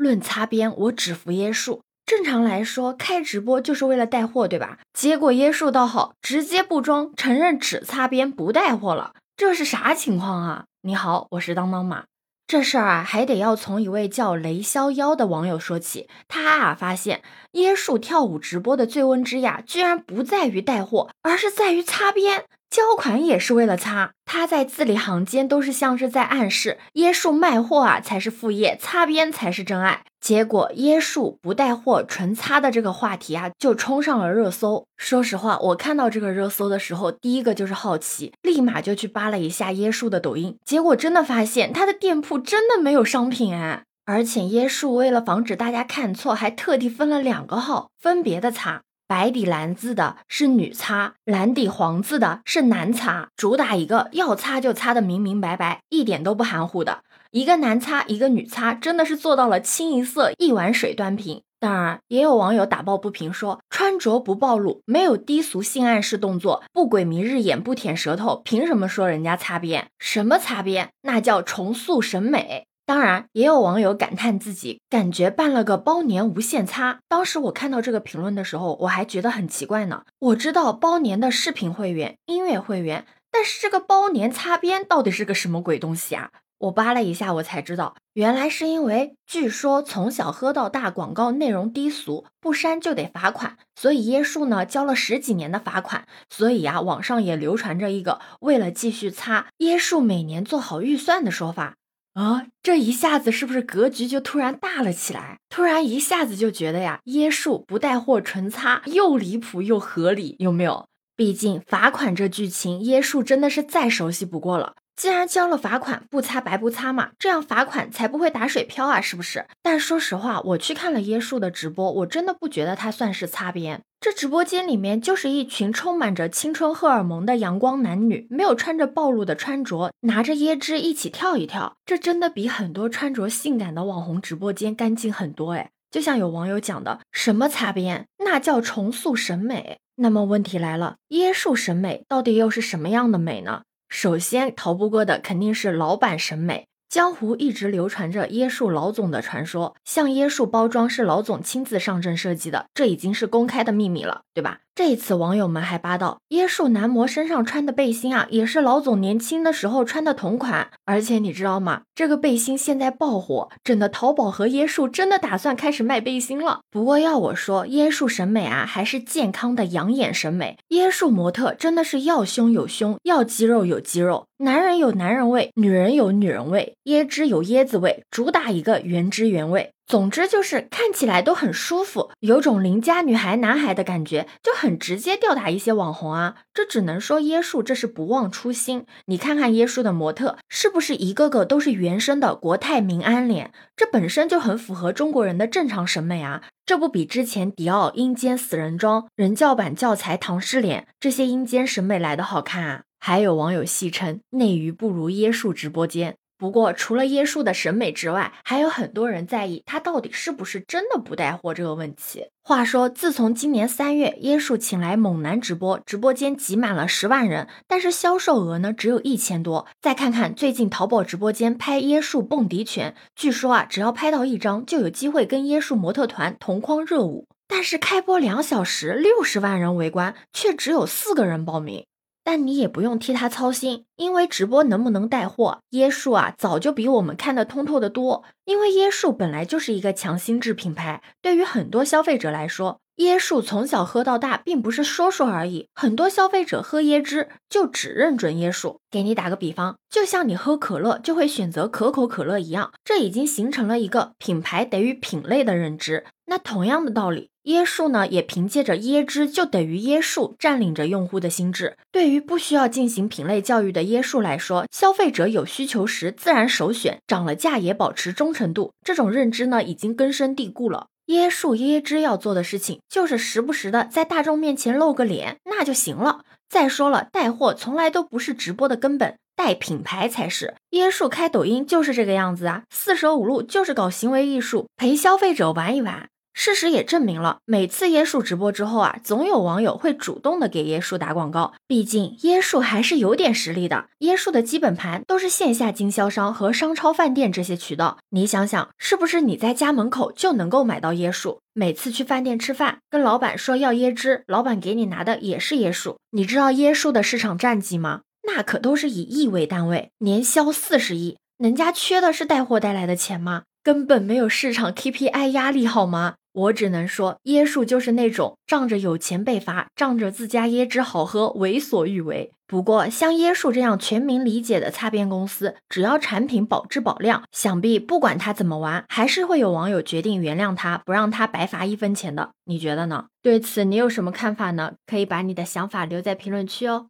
论擦边，我只服椰树。正常来说，开直播就是为了带货，对吧？结果椰树倒好，直接不装，承认只擦边不带货了，这是啥情况啊？你好，我是当当马。这事儿啊，还得要从一位叫雷逍遥的网友说起。他啊，发现椰树跳舞直播的醉翁之意啊，居然不在于带货，而是在于擦边。交款也是为了擦，他在字里行间都是像是在暗示椰树卖货啊才是副业，擦边才是真爱。结果椰树不带货纯擦的这个话题啊就冲上了热搜。说实话，我看到这个热搜的时候，第一个就是好奇，立马就去扒了一下椰树的抖音，结果真的发现他的店铺真的没有商品哎，而且椰树为了防止大家看错，还特地分了两个号，分别的擦。白底蓝字的是女擦，蓝底黄字的是男擦，主打一个要擦就擦的明明白白，一点都不含糊的。一个男擦，一个女擦，真的是做到了清一色，一碗水端平。当然，也有网友打抱不平说，穿着不暴露，没有低俗性暗示动作，不鬼迷日眼，不舔舌头，凭什么说人家擦边？什么擦边？那叫重塑审美。当然，也有网友感叹自己感觉办了个包年无限擦。当时我看到这个评论的时候，我还觉得很奇怪呢。我知道包年的视频会员、音乐会员，但是这个包年擦边到底是个什么鬼东西啊？我扒了一下，我才知道，原来是因为据说从小喝到大，广告内容低俗，不删就得罚款，所以椰树呢交了十几年的罚款。所以呀，网上也流传着一个为了继续擦，椰树每年做好预算的说法。啊，这一下子是不是格局就突然大了起来？突然一下子就觉得呀，椰树不带货纯擦又离谱又合理，有没有？毕竟罚款这剧情，椰树真的是再熟悉不过了。既然交了罚款，不擦白不擦嘛，这样罚款才不会打水漂啊，是不是？但说实话，我去看了椰树的直播，我真的不觉得他算是擦边。这直播间里面就是一群充满着青春荷尔蒙的阳光男女，没有穿着暴露的穿着，拿着椰汁一起跳一跳，这真的比很多穿着性感的网红直播间干净很多哎。就像有网友讲的，什么擦边，那叫重塑审美。那么问题来了，椰树审美到底又是什么样的美呢？首先逃不过的肯定是老板审美。江湖一直流传着椰树老总的传说，像椰树包装是老总亲自上阵设计的，这已经是公开的秘密了，对吧？这次网友们还扒到椰树男模身上穿的背心啊，也是老总年轻的时候穿的同款。而且你知道吗？这个背心现在爆火，整的淘宝和椰树真的打算开始卖背心了。不过要我说，椰树审美啊，还是健康的养眼审美。椰树模特真的是要胸有胸，要肌肉有肌肉。男人有男人味，女人有女人味，椰汁有椰子味，主打一个原汁原味。总之就是看起来都很舒服，有种邻家女孩男孩的感觉，就很直接吊打一些网红啊。这只能说椰树这是不忘初心。你看看椰树的模特，是不是一个个都是原生的国泰民安脸？这本身就很符合中国人的正常审美啊。这不比之前迪奥阴间死人装、人教版教材唐诗脸这些阴间审美来的好看啊？还有网友戏称内娱不如椰树直播间。不过除了椰树的审美之外，还有很多人在意他到底是不是真的不带货这个问题。话说，自从今年三月椰树请来猛男直播，直播间挤满了十万人，但是销售额呢只有一千多。再看看最近淘宝直播间拍椰树蹦迪拳，据说啊只要拍到一张就有机会跟椰树模特团同框热舞，但是开播两小时，六十万人围观，却只有四个人报名。但你也不用替他操心，因为直播能不能带货，椰树啊早就比我们看得通透的多。因为椰树本来就是一个强心智品牌，对于很多消费者来说，椰树从小喝到大，并不是说说而已。很多消费者喝椰汁就只认准椰树。给你打个比方，就像你喝可乐就会选择可口可乐一样，这已经形成了一个品牌等于品类的认知。那同样的道理。椰树呢，也凭借着椰汁就等于椰树，占领着用户的心智。对于不需要进行品类教育的椰树来说，消费者有需求时自然首选，涨了价也保持忠诚度。这种认知呢，已经根深蒂固了。椰树椰汁要做的事情，就是时不时的在大众面前露个脸，那就行了。再说了，带货从来都不是直播的根本，带品牌才是。椰树开抖音就是这个样子啊，四舍五入就是搞行为艺术，陪消费者玩一玩。事实也证明了，每次椰树直播之后啊，总有网友会主动的给椰树打广告。毕竟椰树还是有点实力的，椰树的基本盘都是线下经销商和商超饭店这些渠道。你想想，是不是你在家门口就能够买到椰树？每次去饭店吃饭，跟老板说要椰汁，老板给你拿的也是椰树。你知道椰树的市场战绩吗？那可都是以亿为单位，年销四十亿。人家缺的是带货带来的钱吗？根本没有市场 KPI 压力，好吗？我只能说，椰树就是那种仗着有钱被罚，仗着自家椰汁好喝为所欲为。不过，像椰树这样全民理解的擦边公司，只要产品保质保量，想必不管他怎么玩，还是会有网友决定原谅他，不让他白罚一分钱的。你觉得呢？对此你有什么看法呢？可以把你的想法留在评论区哦。